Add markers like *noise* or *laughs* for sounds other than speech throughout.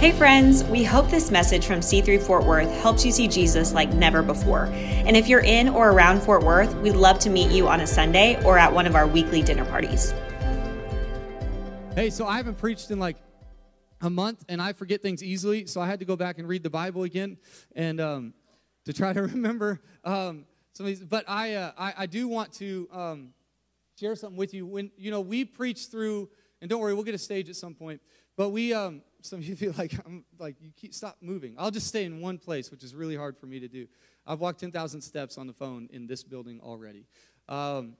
Hey, friends, we hope this message from C3 Fort Worth helps you see Jesus like never before. And if you're in or around Fort Worth, we'd love to meet you on a Sunday or at one of our weekly dinner parties. Hey, so I haven't preached in like a month and I forget things easily, so I had to go back and read the Bible again and um, to try to *laughs* remember um, some of these. But I, uh, I, I, do want to um, share something with you. When, you know, we preach through, and don't worry, we'll get a stage at some point, but we, um, some of you feel like I'm like you keep stop moving. I'll just stay in one place, which is really hard for me to do. I've walked 10,000 steps on the phone in this building already. Um,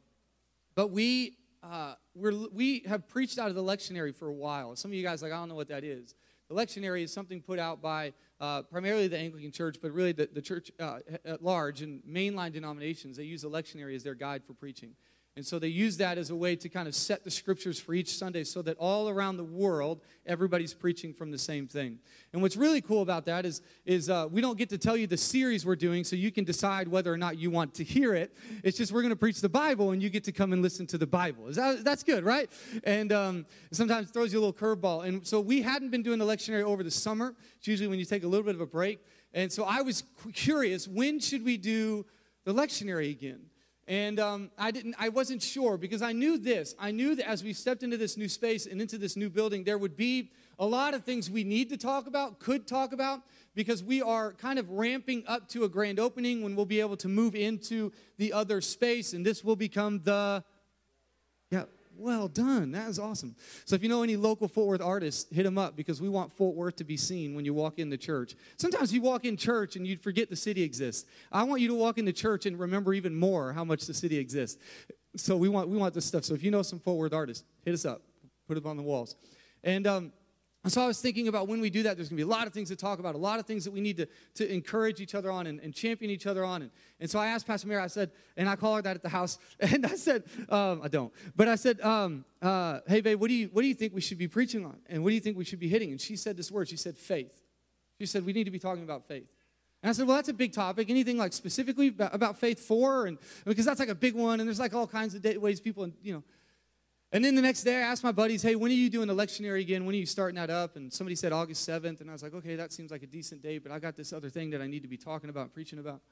but we uh, we're, we have preached out of the lectionary for a while. Some of you guys like I don't know what that is. The lectionary is something put out by uh, primarily the Anglican Church, but really the, the church uh, at large and mainline denominations. They use the lectionary as their guide for preaching. And so they use that as a way to kind of set the scriptures for each Sunday so that all around the world, everybody's preaching from the same thing. And what's really cool about that is, is uh, we don't get to tell you the series we're doing so you can decide whether or not you want to hear it. It's just we're going to preach the Bible and you get to come and listen to the Bible. Is that, that's good, right? And um, sometimes throws you a little curveball. And so we hadn't been doing the lectionary over the summer. It's usually when you take a little bit of a break. And so I was curious, when should we do the lectionary again? And um, I didn't, I wasn't sure because I knew this. I knew that as we stepped into this new space and into this new building, there would be a lot of things we need to talk about, could talk about, because we are kind of ramping up to a grand opening when we'll be able to move into the other space, and this will become the well done. That is awesome. So if you know any local Fort Worth artists, hit them up because we want Fort Worth to be seen when you walk in the church. Sometimes you walk in church and you forget the city exists. I want you to walk into church and remember even more how much the city exists. So we want we want this stuff. So if you know some Fort Worth artists, hit us up. Put it on the walls. And um, and so I was thinking about when we do that, there's going to be a lot of things to talk about, a lot of things that we need to, to encourage each other on and, and champion each other on. And, and so I asked Pastor Mary, I said, and I call her that at the house, *laughs* and I said, um, I don't, but I said, um, uh, hey, babe, what do, you, what do you think we should be preaching on? And what do you think we should be hitting? And she said this word, she said faith. She said, we need to be talking about faith. And I said, well, that's a big topic. Anything like specifically about, about faith for? And because that's like a big one, and there's like all kinds of ways people, you know, and then the next day, I asked my buddies, hey, when are you doing the again? When are you starting that up? And somebody said August 7th. And I was like, okay, that seems like a decent date, but I got this other thing that I need to be talking about, preaching about.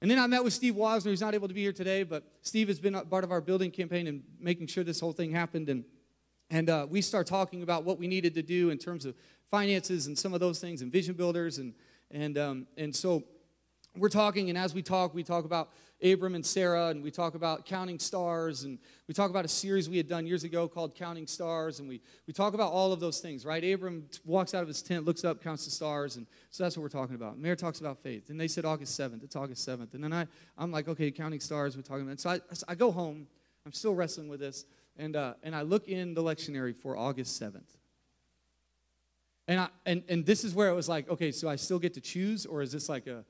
And then I met with Steve Wozner, who's not able to be here today, but Steve has been part of our building campaign and making sure this whole thing happened. And, and uh, we start talking about what we needed to do in terms of finances and some of those things and vision builders. And, and, um, and so we're talking, and as we talk, we talk about Abram and Sarah, and we talk about counting stars, and we talk about a series we had done years ago called Counting Stars, and we, we talk about all of those things, right? Abram walks out of his tent, looks up, counts the stars, and so that's what we're talking about. Mary talks about faith, and they said August 7th. It's August 7th. And then I, I'm like, okay, counting stars, we're talking about. And so I, I go home, I'm still wrestling with this, and, uh, and I look in the lectionary for August 7th. And, I, and, and this is where it was like, okay, so I still get to choose, or is this like a,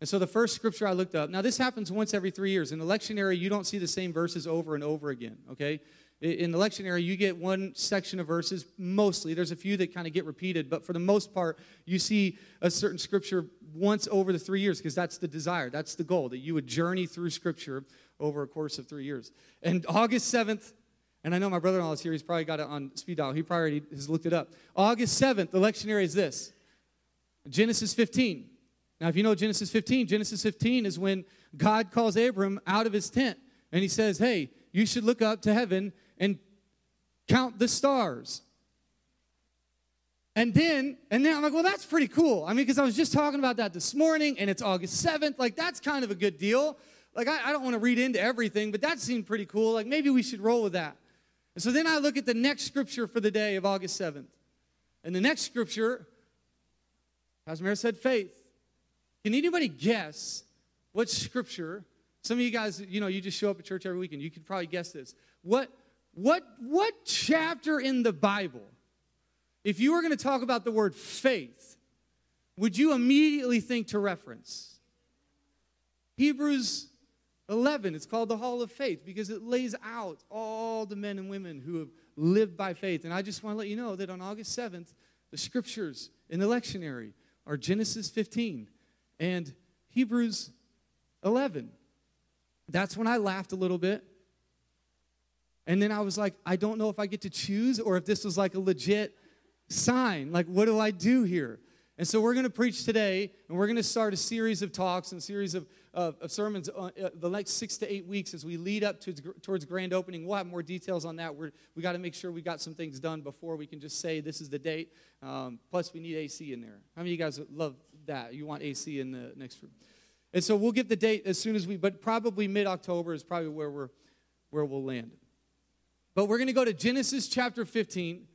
and so the first scripture I looked up, now this happens once every three years. In the lectionary, you don't see the same verses over and over again, okay? In the lectionary, you get one section of verses, mostly. There's a few that kind of get repeated, but for the most part, you see a certain scripture once over the three years because that's the desire, that's the goal, that you would journey through scripture over a course of three years. And August 7th, and I know my brother in law is here, he's probably got it on speed dial, he probably has looked it up. August 7th, the lectionary is this Genesis 15. Now, if you know Genesis 15, Genesis 15 is when God calls Abram out of his tent and he says, Hey, you should look up to heaven and count the stars. And then, and then I'm like, well, that's pretty cool. I mean, because I was just talking about that this morning and it's August 7th. Like, that's kind of a good deal. Like, I, I don't want to read into everything, but that seemed pretty cool. Like, maybe we should roll with that. And so then I look at the next scripture for the day of August 7th. And the next scripture, Mary said faith. Can anybody guess what scripture? Some of you guys, you know, you just show up at church every weekend. You could probably guess this. What, what, what chapter in the Bible, if you were going to talk about the word faith, would you immediately think to reference? Hebrews 11. It's called the Hall of Faith because it lays out all the men and women who have lived by faith. And I just want to let you know that on August 7th, the scriptures in the lectionary are Genesis 15 and Hebrews 11. That's when I laughed a little bit. And then I was like, I don't know if I get to choose or if this was like a legit sign. Like, what do I do here? And so we're going to preach today, and we're going to start a series of talks and series of, of, of sermons uh, the next six to eight weeks as we lead up to, towards grand opening. We'll have more details on that. We're, we got to make sure we got some things done before we can just say this is the date. Um, plus, we need AC in there. How many of you guys love that? You want AC in the next room? And so we'll get the date as soon as we, but probably mid October is probably where we're where we'll land. But we're going to go to Genesis chapter 15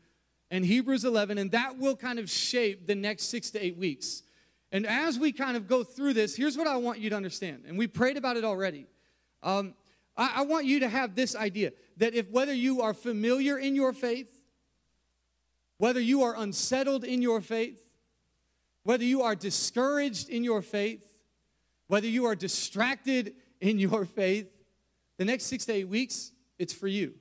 and Hebrews 11, and that will kind of shape the next six to eight weeks. And as we kind of go through this, here's what I want you to understand. And we prayed about it already. Um, I, I want you to have this idea that if whether you are familiar in your faith, whether you are unsettled in your faith, whether you are discouraged in your faith, whether you are distracted in your faith, the next six to eight weeks, it's for you.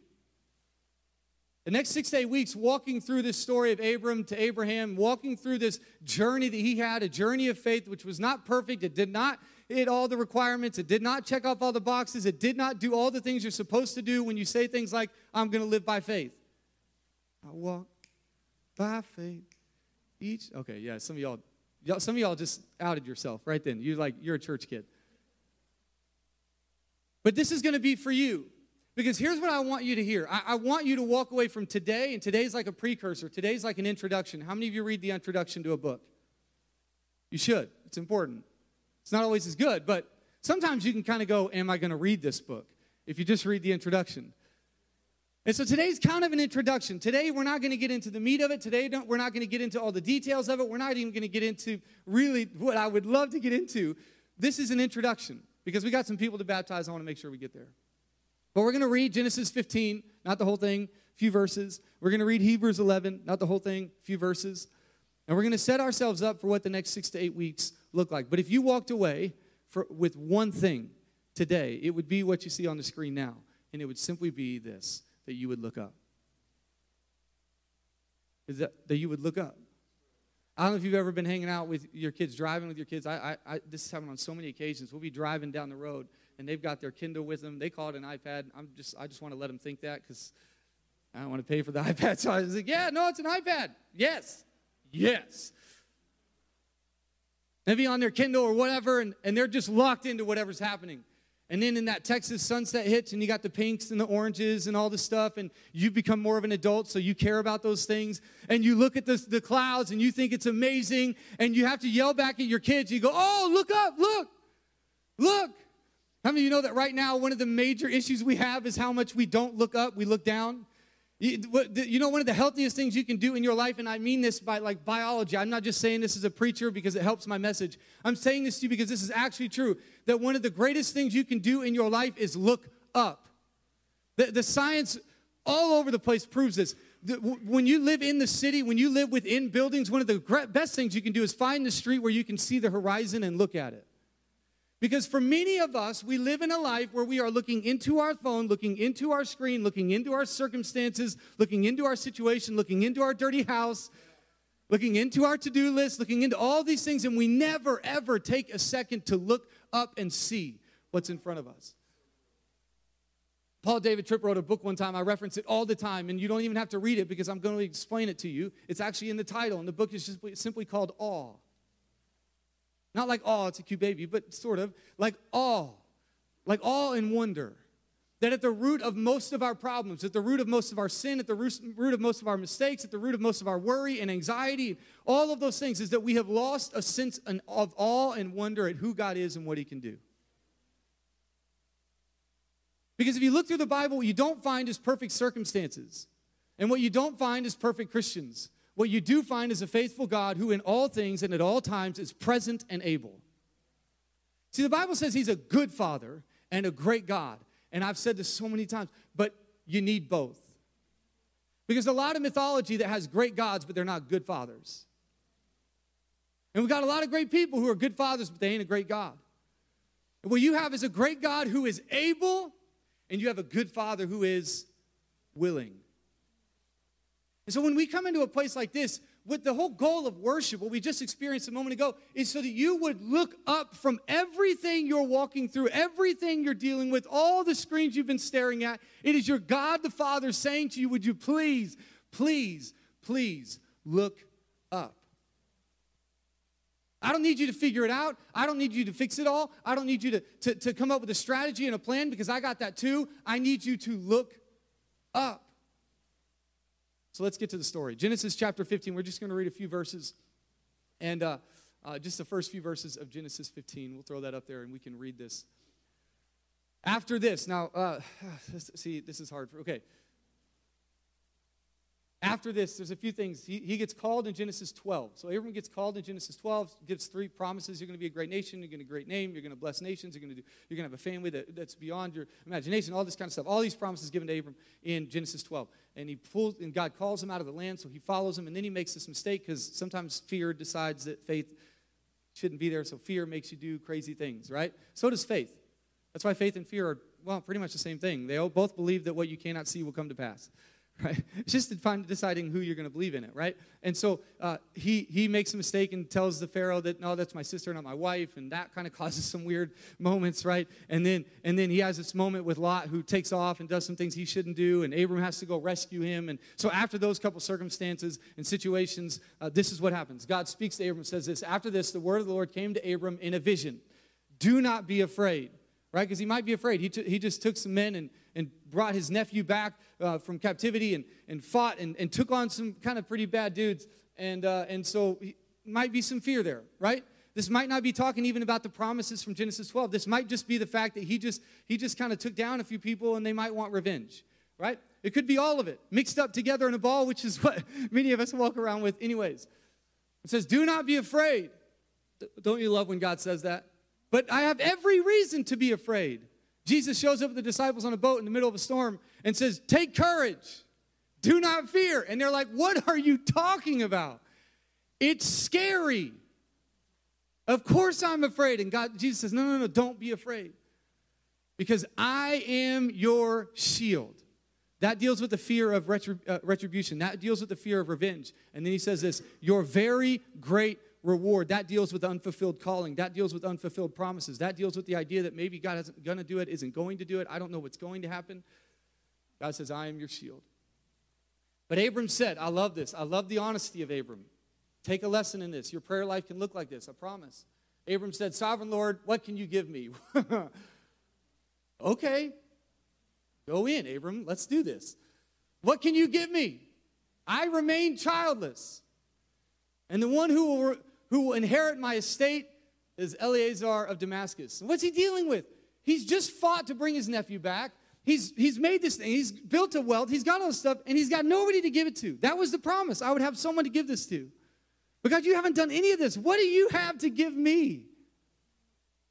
The next six to eight weeks, walking through this story of Abram to Abraham, walking through this journey that he had, a journey of faith which was not perfect. It did not hit all the requirements. It did not check off all the boxes. It did not do all the things you're supposed to do when you say things like, I'm going to live by faith. I walk by faith each. Okay, yeah, some of y'all, y'all, some of y'all just outed yourself right then. You're like, you're a church kid. But this is going to be for you. Because here's what I want you to hear. I, I, want you to walk away from today, and today's like a precursor. Today's like an introduction. How many of you read the introduction to a book? You should. It's important. It's not always as good, but sometimes you can kind of go, Am I going to read this book? If you just read the introduction. And so today's kind of an introduction. Today, we're not going to get into the meat of it. Today, we're not going to get into all the details of it. We're not even going to get into really what I would love to get into. This is an introduction because we got some people to baptize. I want to make sure we get there. But we're going to read Genesis 15, not the whole thing, a few verses. We're going to read Hebrews 11, not the whole thing, a few verses. And we're going to set ourselves up for what the next six to eight weeks look like. But if you walked away for, with one thing today, it would be what you see on the screen now. And it would simply be this that you would look up. Is that, that you would look up. I don't know if you've ever been hanging out with your kids, driving with your kids. I, I, I, this has happened on so many occasions. We'll be driving down the road, and they've got their Kindle with them. They call it an iPad. I'm just, I just want to let them think that because I don't want to pay for the *laughs* iPad. So I was like, yeah, no, it's an iPad. Yes, yes. Maybe on their Kindle or whatever, and, and they're just locked into whatever's happening. And then in that Texas sunset hits, and you got the pinks and the oranges and all this stuff, and you become more of an adult, so you care about those things. And you look at the, the clouds and you think it's amazing, and you have to yell back at your kids. You go, Oh, look up, look, look. How many of you know that right now, one of the major issues we have is how much we don't look up, we look down? You know, one of the healthiest things you can do in your life, and I mean this by like biology. I'm not just saying this as a preacher because it helps my message. I'm saying this to you because this is actually true. That one of the greatest things you can do in your life is look up. The, the science all over the place proves this. The, when you live in the city, when you live within buildings, one of the best things you can do is find the street where you can see the horizon and look at it. Because for many of us, we live in a life where we are looking into our phone, looking into our screen, looking into our circumstances, looking into our situation, looking into our dirty house, looking into our to do list, looking into all these things, and we never, ever take a second to look up and see what's in front of us. Paul David Tripp wrote a book one time. I reference it all the time, and you don't even have to read it because I'm going to explain it to you. It's actually in the title, and the book is just simply called Awe. Not like, oh, it's a cute baby, but sort of like awe, like awe and wonder. That at the root of most of our problems, at the root of most of our sin, at the root of most of our mistakes, at the root of most of our worry and anxiety, all of those things is that we have lost a sense of awe and wonder at who God is and what He can do. Because if you look through the Bible, what you don't find is perfect circumstances. And what you don't find is perfect Christians. What you do find is a faithful God who, in all things and at all times, is present and able. See, the Bible says He's a good Father and a great God. And I've said this so many times, but you need both. Because a lot of mythology that has great gods, but they're not good fathers. And we've got a lot of great people who are good fathers, but they ain't a great God. And what you have is a great God who is able, and you have a good father who is willing. And so when we come into a place like this, with the whole goal of worship, what we just experienced a moment ago, is so that you would look up from everything you're walking through, everything you're dealing with, all the screens you've been staring at. It is your God the Father saying to you, Would you please, please, please look up. I don't need you to figure it out. I don't need you to fix it all. I don't need you to, to, to come up with a strategy and a plan because I got that too. I need you to look up. So let's get to the story. Genesis chapter 15. We're just going to read a few verses. And uh, uh, just the first few verses of Genesis 15. We'll throw that up there and we can read this. After this, now, uh, *sighs* see, this is hard for, okay. After this, there's a few things. He, he gets called in Genesis 12. So Abram gets called in Genesis 12, gives three promises. You're going to be a great nation. You're going to a great name. You're going to bless nations. You're going to, do, you're going to have a family that, that's beyond your imagination, all this kind of stuff. All these promises given to Abram in Genesis 12. And he pulls, and God calls him out of the land, so he follows him. And then he makes this mistake because sometimes fear decides that faith shouldn't be there. So fear makes you do crazy things, right? So does faith. That's why faith and fear are, well, pretty much the same thing. They both believe that what you cannot see will come to pass right? It's just deciding who you're going to believe in it, right? And so uh, he he makes a mistake and tells the Pharaoh that no, that's my sister, not my wife, and that kind of *laughs* causes some weird moments, right? And then and then he has this moment with Lot who takes off and does some things he shouldn't do, and Abram has to go rescue him. And so after those couple circumstances and situations, uh, this is what happens. God speaks to Abram, says this. After this, the word of the Lord came to Abram in a vision. Do not be afraid, right? Because he might be afraid. He t- he just took some men and and brought his nephew back uh, from captivity and, and fought and, and took on some kind of pretty bad dudes. And, uh, and so he, might be some fear there, right? This might not be talking even about the promises from Genesis 12. This might just be the fact that he just he just kind of took down a few people and they might want revenge, right? It could be all of it mixed up together in a ball, which is *laughs* what many of us walk around with, anyways. It says, "Do not be afraid." Don't you love when God says that? But I have every reason to be afraid. Jesus shows up with the disciples on a boat in the middle of a storm and says, Take courage, do not fear. And they're like, What are you talking about? It's scary. Of course I'm afraid. And God, Jesus says, No, no, no, don't be afraid. Because I am your shield. That deals with the fear of retrib- uh, retribution. That deals with the fear of revenge. And then he says this Your very great reward. That deals with unfulfilled calling. That deals with unfulfilled promises. That deals with the idea that maybe God isn't going to do it, isn't going to do it. I don't know what's going to happen. God says, I am your shield. But Abram said, I love this. I love the honesty of Abram. Take a lesson in this. Your prayer life can look like this, I promise. Abram said, Sovereign Lord, what can you give me? *laughs* okay, go in, Abram. Let's do this. What can you give me? I remain childless. And the one who will who will inherit my estate is Eliezer of Damascus. What's he dealing with? He's just fought to bring his nephew back. He's, he's made this thing. He's built a wealth. He's got all this stuff, and he's got nobody to give it to. That was the promise. I would have someone to give this to. But God, you haven't done any of this. What do you have to give me?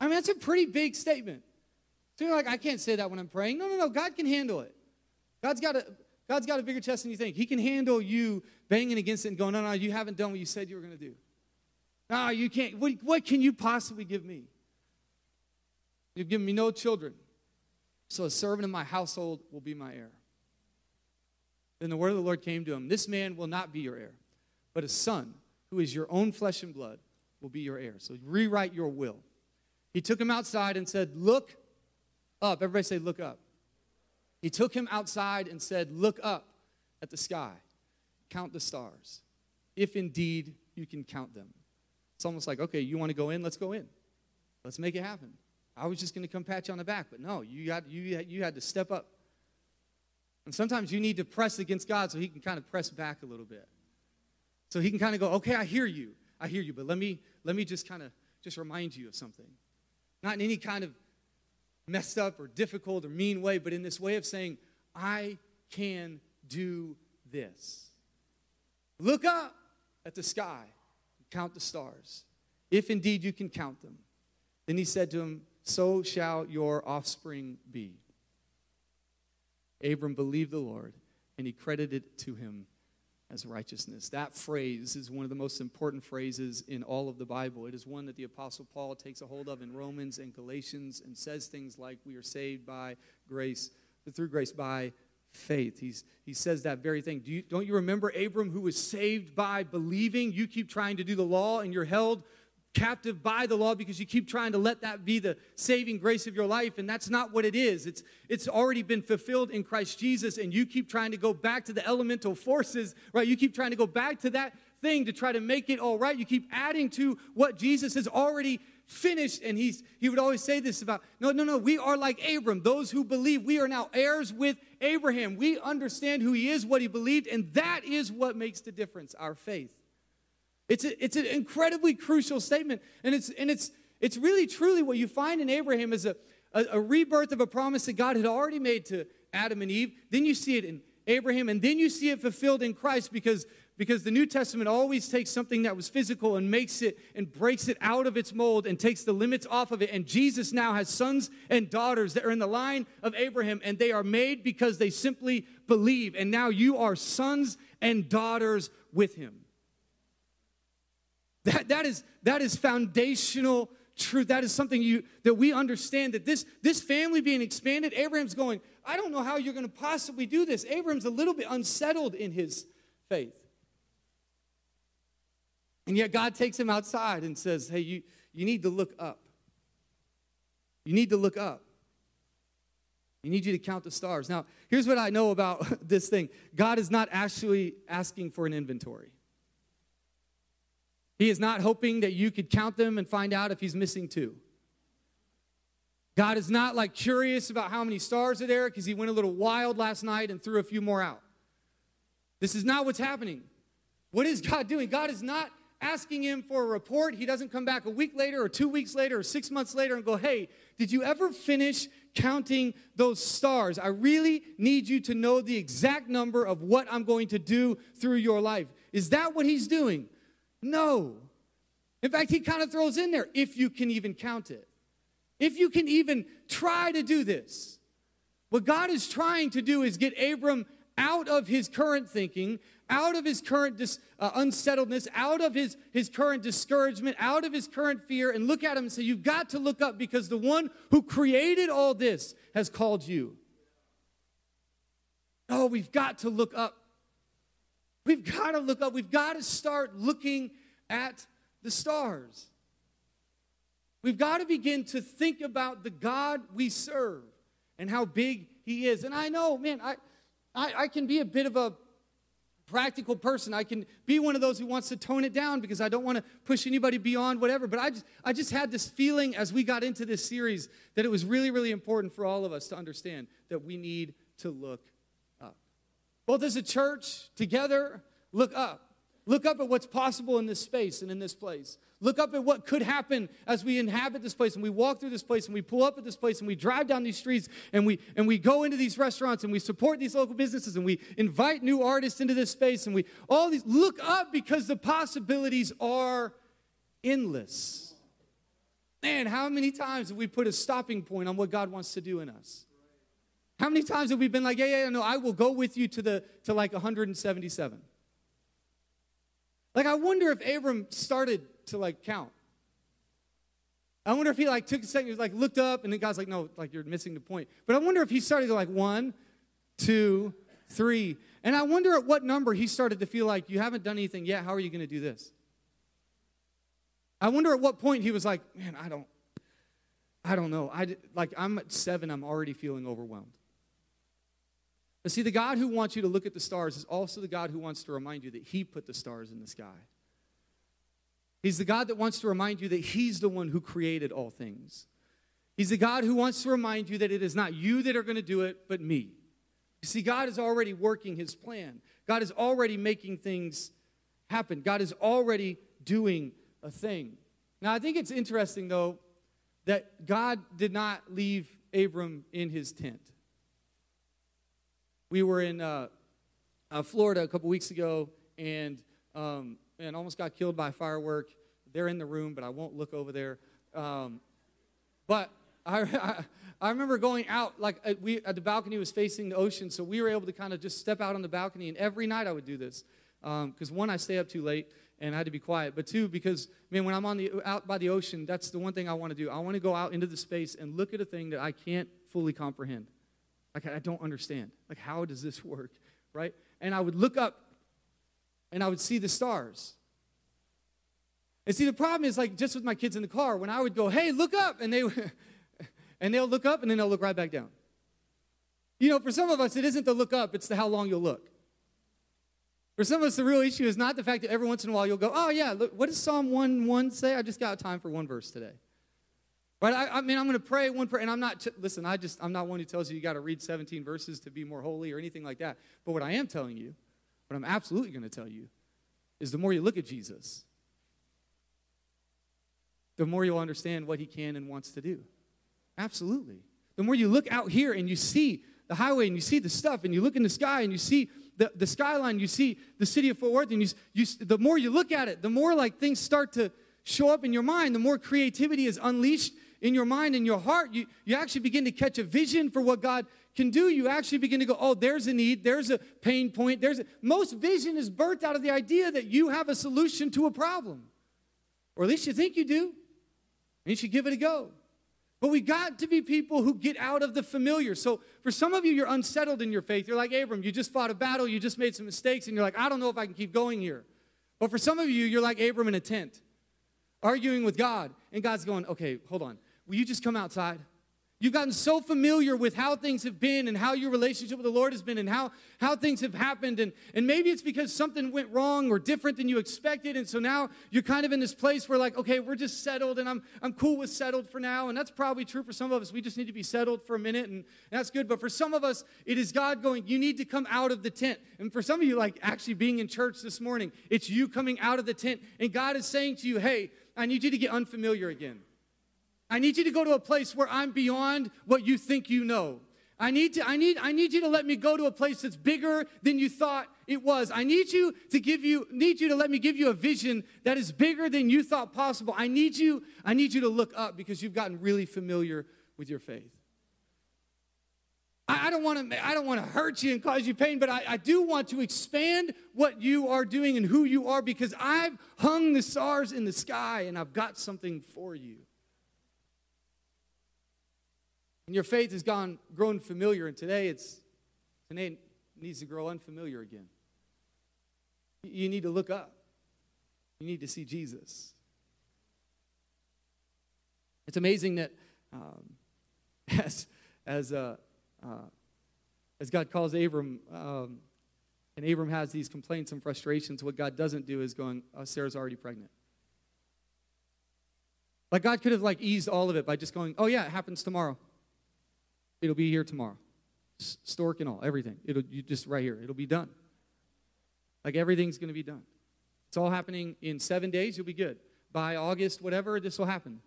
I mean, that's a pretty big statement. So you're like, I can't say that when I'm praying. No, no, no. God can handle it. God's got a God's got a bigger chest than you think. He can handle you banging against it and going, no, no, you haven't done what you said you were going to do. Ah, you can't. What, what can you possibly give me? You've given me no children. So a servant in my household will be my heir. Then the word of the Lord came to him This man will not be your heir, but a son who is your own flesh and blood will be your heir. So rewrite your will. He took him outside and said, Look up. Everybody say, Look up. He took him outside and said, Look up at the sky, count the stars, if indeed you can count them. It's almost like, okay, you want to go in? Let's go in. Let's make it happen. I was just going to come pat you on the back, but no, you, got, you, you had to step up. And sometimes you need to press against God so he can kind of press back a little bit. So he can kind of go, okay, I hear you. I hear you, but let me, let me just kind of just remind you of something. Not in any kind of messed up or difficult or mean way, but in this way of saying, I can do this. Look up at the sky count the stars, if indeed you can count them. Then he said to him, So shall your offspring be. Abram believed the Lord, and he credited it to him as righteousness. That phrase is one of the most important phrases in all of the Bible. It is one that the Apostle Paul takes a hold of in Romans and Galatians and says things like, We are saved by grace, through grace by faith. He's, he says that very thing. Do you, don't you remember Abram who was saved by believing? You keep trying to do the law and you're held captive by the law because you keep trying to let that be the saving grace of your life and that's not what it is it's it's already been fulfilled in Christ Jesus and you keep trying to go back to the elemental forces right you keep trying to go back to that thing to try to make it all right you keep adding to what Jesus has already finished and he's he would always say this about no no no we are like Abram those who believe we are now heirs with Abraham we understand who he is what he believed and that is what makes the difference our faith it's, a, it's an incredibly crucial statement. And it's, and it's, it's really truly what you find in Abraham is a, a, a rebirth of a promise that God had already made to Adam and Eve. Then you see it in Abraham, and then you see it fulfilled in Christ because, because the New Testament always takes something that was physical and makes it and breaks it out of its mold and takes the limits off of it. And Jesus now has sons and daughters that are in the line of Abraham, and they are made because they simply believe. And now you are sons and daughters with him. That, that, is, that is foundational truth. That is something you, that we understand that this, this family being expanded, Abraham's going, I don't know how you're going to possibly do this. Abraham's a little bit unsettled in his faith. And yet God takes him outside and says, Hey, you, you need to look up. You need to look up. You need you to count the stars. Now, here's what I know about *laughs* this thing God is not actually asking for an inventory. He is not hoping that you could count them and find out if he's missing two. God is not like curious about how many stars are there because he went a little wild last night and threw a few more out. This is not what's happening. What is God doing? God is not asking him for a report. He doesn't come back a week later or two weeks later or six months later and go, Hey, did you ever finish counting those stars? I really need you to know the exact number of what I'm going to do through your life. Is that what he's doing? No. In fact, he kind of throws in there if you can even count it. If you can even try to do this. What God is trying to do is get Abram out of his current thinking, out of his current dis, uh, unsettledness, out of his, his current discouragement, out of his current fear, and look at him and say, You've got to look up because the one who created all this has called you. Oh, we've got to look up. We've got to look up. We've got to start looking at the stars. We've got to begin to think about the God we serve and how big He is. And I know, man, I, I, I can be a bit of a practical person. I can be one of those who wants to tone it down because I don't want to push anybody beyond whatever. But I just, I just had this feeling as we got into this series that it was really, really important for all of us to understand that we need to look up. both as a church together, look up. Look up at what's possible in this space and in this place. Look up at what could happen as we inhabit this place and we walk through this place and we pull up at this place and we drive down these streets and we and we go into these restaurants and we support these local businesses and we invite new artists into this space and we all these look up because the possibilities are endless. Man, how many times have we put a stopping point on what God wants to do in us? How many times have we been like, yeah, yeah, no, I will go with you to the to like 177? Like, I wonder if Abram started to like count. I wonder if he like took a second, like looked up, and the guy's like, no, like you're missing the point. But I wonder if he started to like one, two, three. And I wonder at what number he started to feel like you haven't done anything yet. How are you going to do this? I wonder at what point he was like, man, I don't, I don't know. I like I'm at seven. I'm already feeling overwhelmed. But see, the God who wants you to look at the stars is also the God who wants to remind you that He put the stars in the sky. He's the God that wants to remind you that He's the one who created all things. He's the God who wants to remind you that it is not you that are going to do it, but me. You see, God is already working His plan, God is already making things happen, God is already doing a thing. Now, I think it's interesting, though, that God did not leave Abram in his tent. We were in uh, uh, Florida a couple weeks ago and, um, and almost got killed by a firework. They're in the room, but I won't look over there. Um, but I, *laughs* I, I, remember going out, like at, we, at the balcony was facing the ocean, so we were able to kind of just step out on the balcony, and every night I would do this. Because um, one, I stay up too late, and I had to be quiet. But two, because man, when I'm on the out by the ocean, that's the one thing I want to do. I want to go out into the space and look at a thing that I can't fully comprehend. Like, I don't understand. Like, how does this *laughs* work? Right? And I would look up and I would see the stars. And see, the problem is like just with my kids in the car, when I would go, hey, look up, and they *laughs* and they'll look up and then they'll look right back down. You know, for some of us, it isn't the look up, it's the how long you'll look. For some of us, the real issue is not the fact that every once in a while you'll go, oh, yeah, look, what does Psalm 1 1 say? I just got time for one verse today. Right? I, I mean, I'm going to pray one prayer, and I'm not, listen, I just, I'm not one who tells you you got to read 17 verses to be more holy or anything like that. But what I am telling you, what I'm absolutely going to tell you, is the more you look at Jesus, the more you'll understand what he can and wants to do. Absolutely. The more you look out here and you see the highway and you see the stuff and you look in the sky and you see the, the skyline, you see the city of Fort Worth, and you, you, the more you look at it, the more like things start to show up in your mind, the more creativity is unleashed in your mind and your heart. You, you actually begin to catch a vision for what God can do. You actually begin to go, oh, there's a need, there's a pain point. There's a, most vision is birthed out of the idea that you have a solution to a problem, or at least you think you do. And you should give it a go. But we got to be people who get out of the familiar. So for some of you, you're unsettled in your faith. You're like Abram, you just fought a battle, you just made some mistakes, and you're like, I don't know if I can keep going here. But for some of you, you're like Abram in a tent, arguing with God. And God's going, okay, hold on. Will you just come outside? You've gotten so familiar with how things have been and how your relationship with the Lord has been and how, how things have happened. And, and maybe it's because something went wrong or different than you expected. And so now you're kind of in this place where, like, okay, we're just settled and I'm, I'm cool with settled for now. And that's probably true for some of us. We just need to be settled for a minute and that's good. But for some of us, it is God going, you need to come out of the tent. And for some of you, like actually being in church this morning, it's you coming out of the tent. And God is saying to you, hey, I need you to get unfamiliar again. I need you to go to a place where I'm beyond what you think you know. I need, to, I, need, I need you to let me go to a place that's bigger than you thought it was. I need you to give you, need you to let me give you a vision that is bigger than you thought possible. I need you, I need you to look up because you've gotten really familiar with your faith. I, don't want to I don't want to hurt you and cause you pain, but I, I do want to expand what you are doing and who you are because I've hung the stars in the sky and I've got something for you. And your faith has gone grown familiar, and today it's today it needs to grow unfamiliar again. You need to look up. You need to see Jesus. It's amazing that um, *laughs* as as uh, uh, as God calls Abram, um, and Abram has these complaints and frustrations, what God doesn't do is going, oh, Sarah's already pregnant. Like God could have like eased all of it by just going, oh yeah, it happens tomorrow. It'll be here tomorrow. Stork and all, everything. It'll you just right here. It'll be done. Like everything's going to be done. It's all happening in seven days. You'll be good. By August, whatever, this will happen.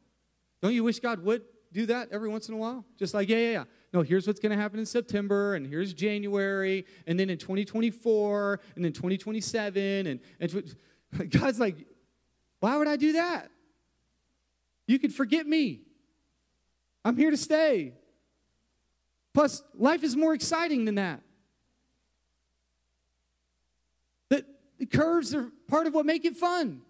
Don't you wish God would do that every once in a while? Just like, yeah, yeah, yeah. No, here's what's going to happen in September, and here's January, and then in 2024, and then 2027, and, and *laughs* God's like, why would I do that? You could forget me. I'm here to stay. Plus, life is more exciting than that. The, the curves are part of what make it fun.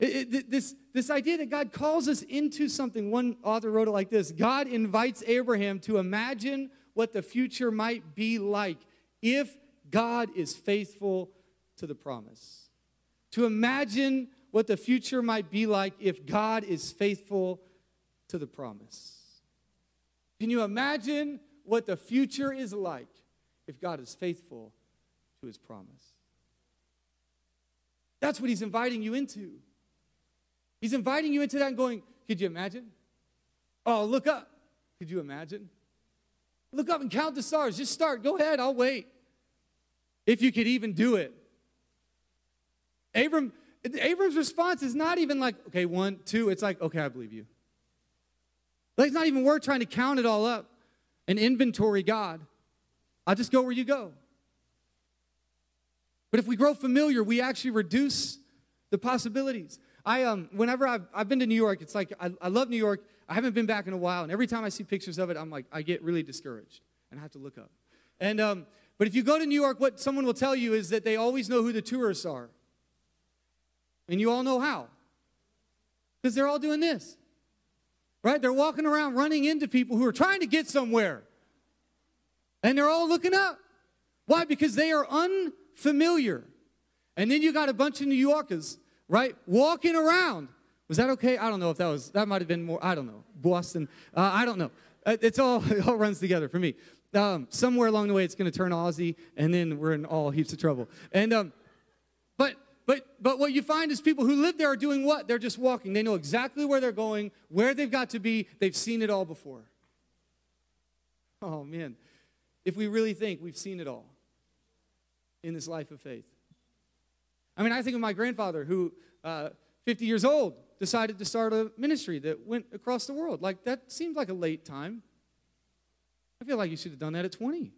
It, it, this, this idea that God calls us into something, one author wrote it like this God invites Abraham to imagine what the future might be like if God is faithful to the promise. To imagine what the future might be like if God is faithful to the promise. Can you imagine what the future is like if God is faithful to his promise? That's what he's inviting you into. He's inviting you into that and going, Could you imagine? Oh, look up. Could you imagine? Look up and count the stars. Just start. Go ahead. I'll wait. If you could even do it. Abram, Abram's response is not even like, okay, one, two. It's like, okay, I believe you. Like it's not even worth trying to count it all up and inventory God. I'll just go where you go. But if we grow familiar, we actually reduce the possibilities. I um, whenever I've, I've been to New York, it's like I, I love New York. I haven't been back in a while, and every time I see pictures of it, I'm like, I get really discouraged, and I have to look up. And um, but if you go to New York, what someone will tell you is that they always know who the tourists are, and you all know how, because they're all doing this. Right? They're walking around running into people who are trying to get somewhere. And they're all looking up. Why? Because they are unfamiliar. And then you got a bunch of New Yorkers, right, walking around. Was that okay? I don't know if that was, that might have been more, I don't know. Boston, uh, I don't know. Uh, it's all, *laughs* it all runs together for me. Um, somewhere along the way, it's going to turn Aussie, and then we're in all heaps of trouble. And, um, but, but, what you find is people who live there are doing what? They're just walking. They know exactly where they're going, where they've got to be. They've seen it all before. Oh, man. If we really think we've seen it all in this life of faith. I mean, I think of my grandfather who, uh, 50 years old, decided to start a ministry that went across the world. Like, that seemed like a late time. I feel like you should have done that at 20.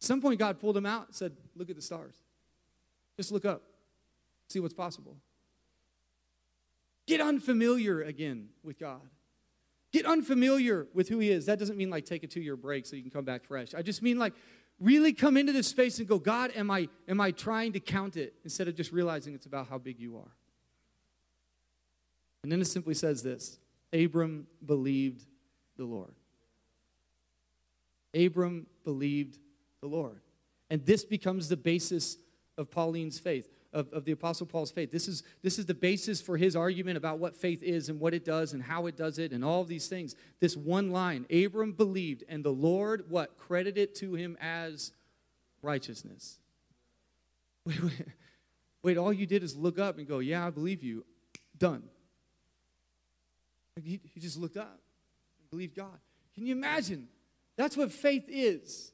Some point, God pulled him out and said, Look at the stars. Just look up, see what's possible. Get unfamiliar again with God. Get unfamiliar with who He is. That doesn't mean like take a two year break so you can come back fresh. I just mean like really come into this space and go, God, am I, am I trying to count it instead of just realizing it's about how big you are? And then it simply says this Abram believed the Lord. Abram believed the Lord. And this becomes the basis of Pauline's faith, of, of the Apostle Paul's faith. This is, this is the basis for his argument about what faith is and what it does and how it does it and all these things. This one line Abram believed, and the Lord, what? Credited to him as righteousness. *laughs* Wait, wait, wait, all you did is look up and go, Yeah, I believe you. Done. He, he just looked up and believed God. Can you imagine? That's what faith is.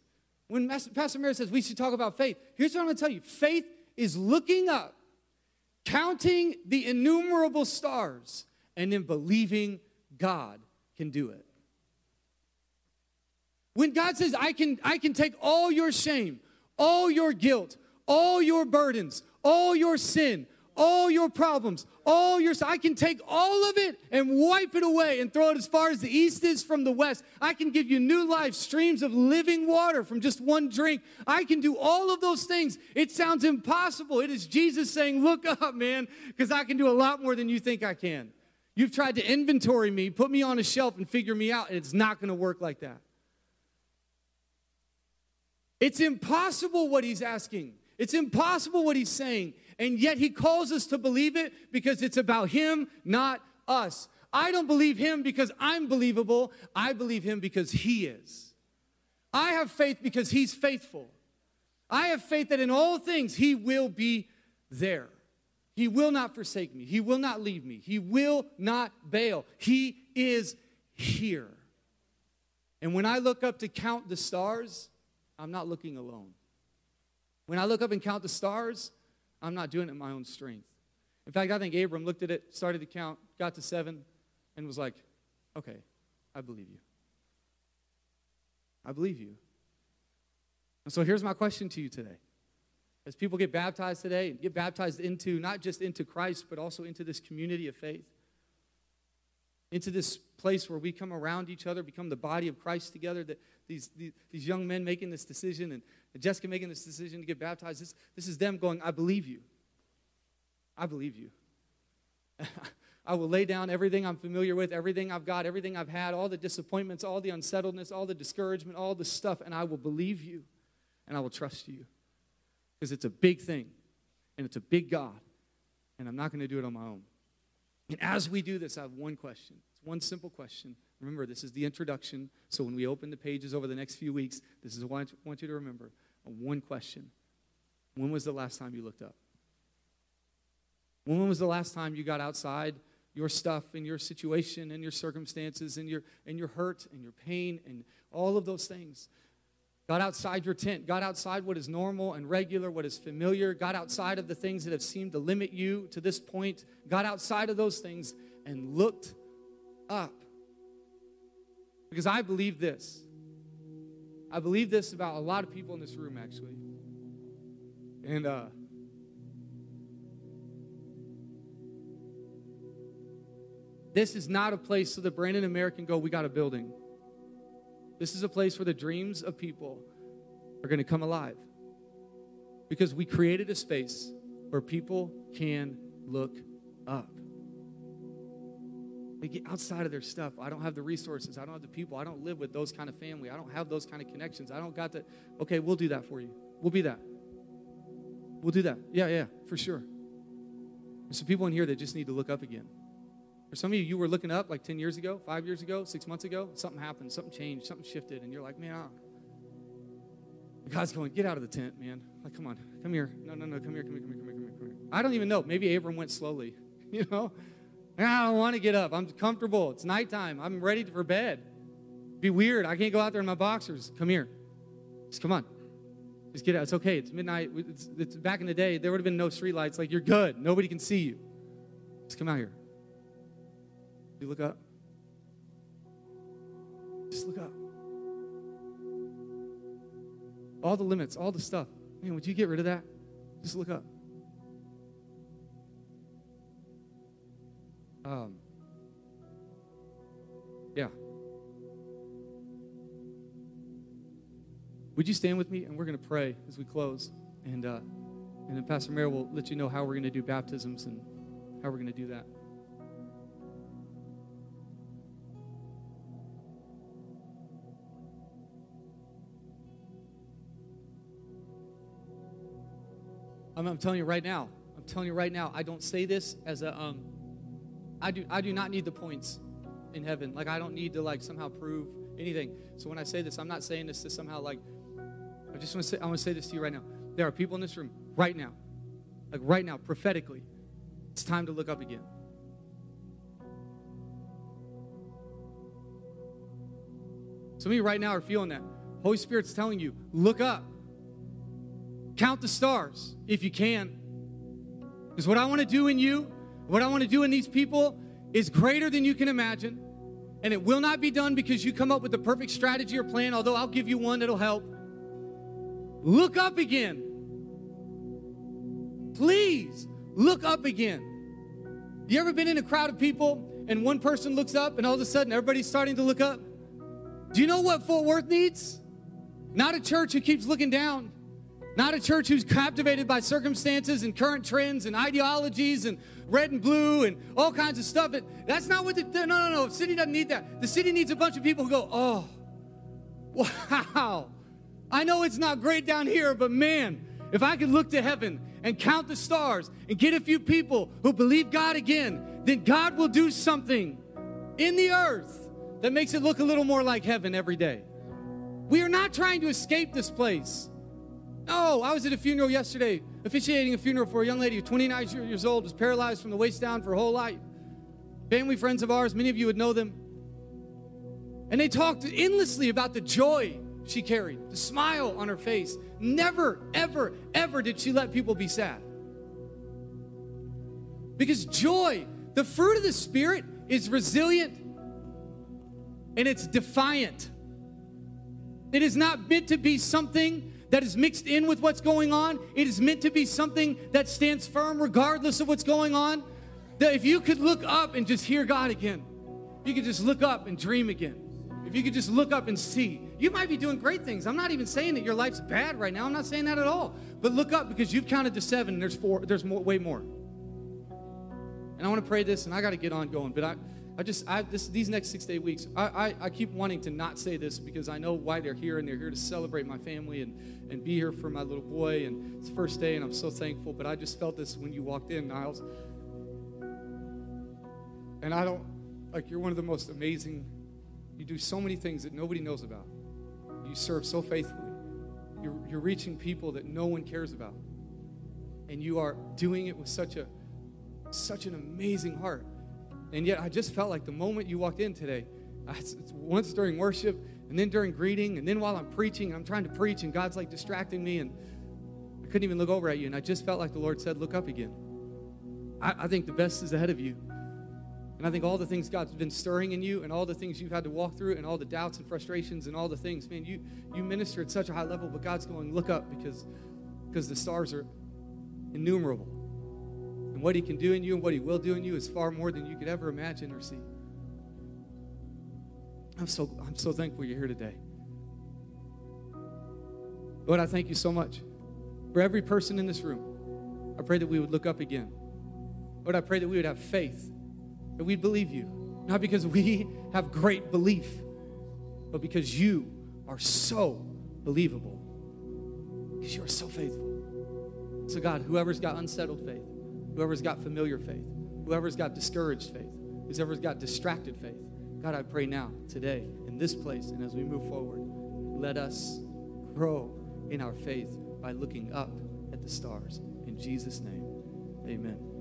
When Pastor Mary says we should talk about faith, here's what I'm going to tell you faith is looking up, counting the innumerable stars, and then believing God can do it. When God says, I can, I can take all your shame, all your guilt, all your burdens, all your sin, all your problems, all your I can take all of it and wipe it away and throw it as far as the east is from the west. I can give you new life, streams of living water from just one drink. I can do all of those things. It sounds impossible. It is Jesus saying, "Look up, man, because I can do a lot more than you think I can." You've tried to inventory me, put me on a shelf and figure me out, and it's not going to work like that. It's impossible what he's asking. It's impossible what he's saying. And yet he calls us to believe it because it's about him, not us. I don't believe him because I'm believable. I believe him because he is. I have faith because he's faithful. I have faith that in all things he will be there. He will not forsake me. He will not leave me. He will not bail. He is here. And when I look up to count the stars, I'm not looking alone. When I look up and count the stars, I'm not doing it in my own strength. In fact, I think Abram looked at it, started to count, got to seven, and was like, okay, I believe you. I believe you. And so here's my question to you today. As people get baptized today, get baptized into, not just into Christ, but also into this community of faith, into this place where we come around each other, become the body of Christ together, that these, these, these young men making this decision and Jessica making this decision to get baptized, this, this is them going, I believe you. I believe you. *laughs* I will lay down everything I'm familiar with, everything I've got, everything I've had, all the disappointments, all the unsettledness, all the discouragement, all the stuff, and I will believe you and I will trust you. Because it's a big thing and it's a big God, and I'm not going to do it on my own. And as we do this, I have one question. It's one simple question. Remember, this is the introduction. So when we open the pages over the next few weeks, this is what I want you to remember. One question When was the last time you looked up? When was the last time you got outside your stuff and your situation and your circumstances and your, and your hurt and your pain and all of those things? Got outside your tent, got outside what is normal and regular, what is familiar, got outside of the things that have seemed to limit you to this point, got outside of those things and looked up. Because I believe this. I believe this about a lot of people in this room, actually. And uh, this is not a place so that Brandon and Mary can go, we got a building. This is a place where the dreams of people are going to come alive. Because we created a space where people can look up. They get outside of their stuff. I don't have the resources. I don't have the people. I don't live with those kind of family. I don't have those kind of connections. I don't got that. Okay, we'll do that for you. We'll be that. we'll do that. Yeah, yeah, for sure. There's some people in here that just need to look up again. For some of you, you were looking up like 10 years ago, five years ago, six months ago. Something happened, something changed, something shifted, and you're like, man, I God's going, get out of the tent, man. Like, come on, come here. No, no, no, come here, come here, come here, come here, come here, come here. I don't even know. Maybe Abram went slowly, *laughs* you know? I don't want to get up. I'm comfortable. It's nighttime. I'm ready for bed. Be weird. I can't go out there in my boxers. Come here. Just come on. Just get out. It's okay. It's midnight. It's, it's back in the day. There would have been no street lights. Like you're good. Nobody can see you. Just come out here. You look up. Just look up. All the limits, all the stuff. Man, would you get rid of that? Just look up. Um, yeah. Would you stand with me and we're going to pray as we close? And, uh, and then Pastor Mary will let you know how we're going to do baptisms and how we're going to do that. I'm, I'm, telling you right now. I'm telling you right now. I don't say this as a. Um, I do. I do not need the points in heaven. Like I don't need to like somehow prove anything. So when I say this, I'm not saying this to somehow like I just want to say, I want to say this to you right now. There are people in this room right now, like right now, prophetically. It's time to look up again. Some of you right now are feeling that. Holy Spirit's telling you, look up. Count the stars if you can. Because what I want to do in you, what I want to do in these people is greater than you can imagine. And it will not be done because you come up with the perfect strategy or plan, although I'll give you one that'll help. Look up again. Please look up again. You ever been in a crowd of people and one person looks up and all of a sudden everybody's starting to look up? Do you know what Fort Worth needs? Not a church who keeps looking down. Not a church who's captivated by circumstances and current trends and ideologies and red and blue and all kinds of stuff. That's not what the, no, no, no. The city doesn't need that. The city needs a bunch of people who go, oh, wow. I know it's not great down here, but man, if I could look to heaven and count the stars and get a few people who believe God again, then God will do something in the earth that makes it look a little more like heaven every day. We are not trying to escape this place. No, I was at a funeral yesterday, officiating a funeral for a young lady who 29 years old, was paralyzed from the waist down for her whole life. Family friends of ours, many of you would know them. And they talked endlessly about the joy she carried, the smile on her face. Never, ever, ever did she let people be sad. Because joy, the fruit of the Spirit, is resilient and it's defiant. It is not meant to be something that is mixed in with what's going on. It is meant to be something that stands firm regardless of what's going on. That if you could look up and just hear God again, you could just look up and dream again. If you could just look up and see, you might be doing great things. I'm not even saying that your life's bad right now. I'm not saying that at all. But look up because you've counted to seven and there's four, there's more, way more. And I want to pray this, and I got to get on going. But I, I just, I, this, these next six to eight weeks, I, I, I, keep wanting to not say this because I know why they're here, and they're here to celebrate my family and, and be here for my little boy. And it's the first day, and I'm so thankful. But I just felt this when you walked in, Niles. And I don't, like, you're one of the most amazing you do so many things that nobody knows about. You serve so faithfully. You're, you're reaching people that no one cares about. And you are doing it with such a such an amazing heart. And yet I just felt like the moment you walked in today, I, once during worship, and then during greeting, and then while I'm preaching, I'm trying to preach, and God's like distracting me, and I couldn't even look over at you. And I just felt like the Lord said, Look up again. I, I think the best is ahead of you. And I think all the things God's been stirring in you and all the things you've had to walk through and all the doubts and frustrations and all the things, man, you, you minister at such a high level, but God's going, look up because, because the stars are innumerable. What He can do in you and what He will do in you is far more than you could ever imagine or see. I'm so, I'm so thankful you're here today. Lord, I thank you so much for every person in this room. I pray that we would look up again. Lord, I pray that we would have faith that we'd believe you. Not because we *laughs* have great belief, but because you are so believable. Because you are so faithful. So, God, whoever's got unsettled faith, whoever's got familiar faith, whoever's got discouraged faith, whoever's got distracted faith, God, I pray now, today, in this place, and as we move forward, let us grow in our faith by looking up at the stars. In Jesus' name, amen.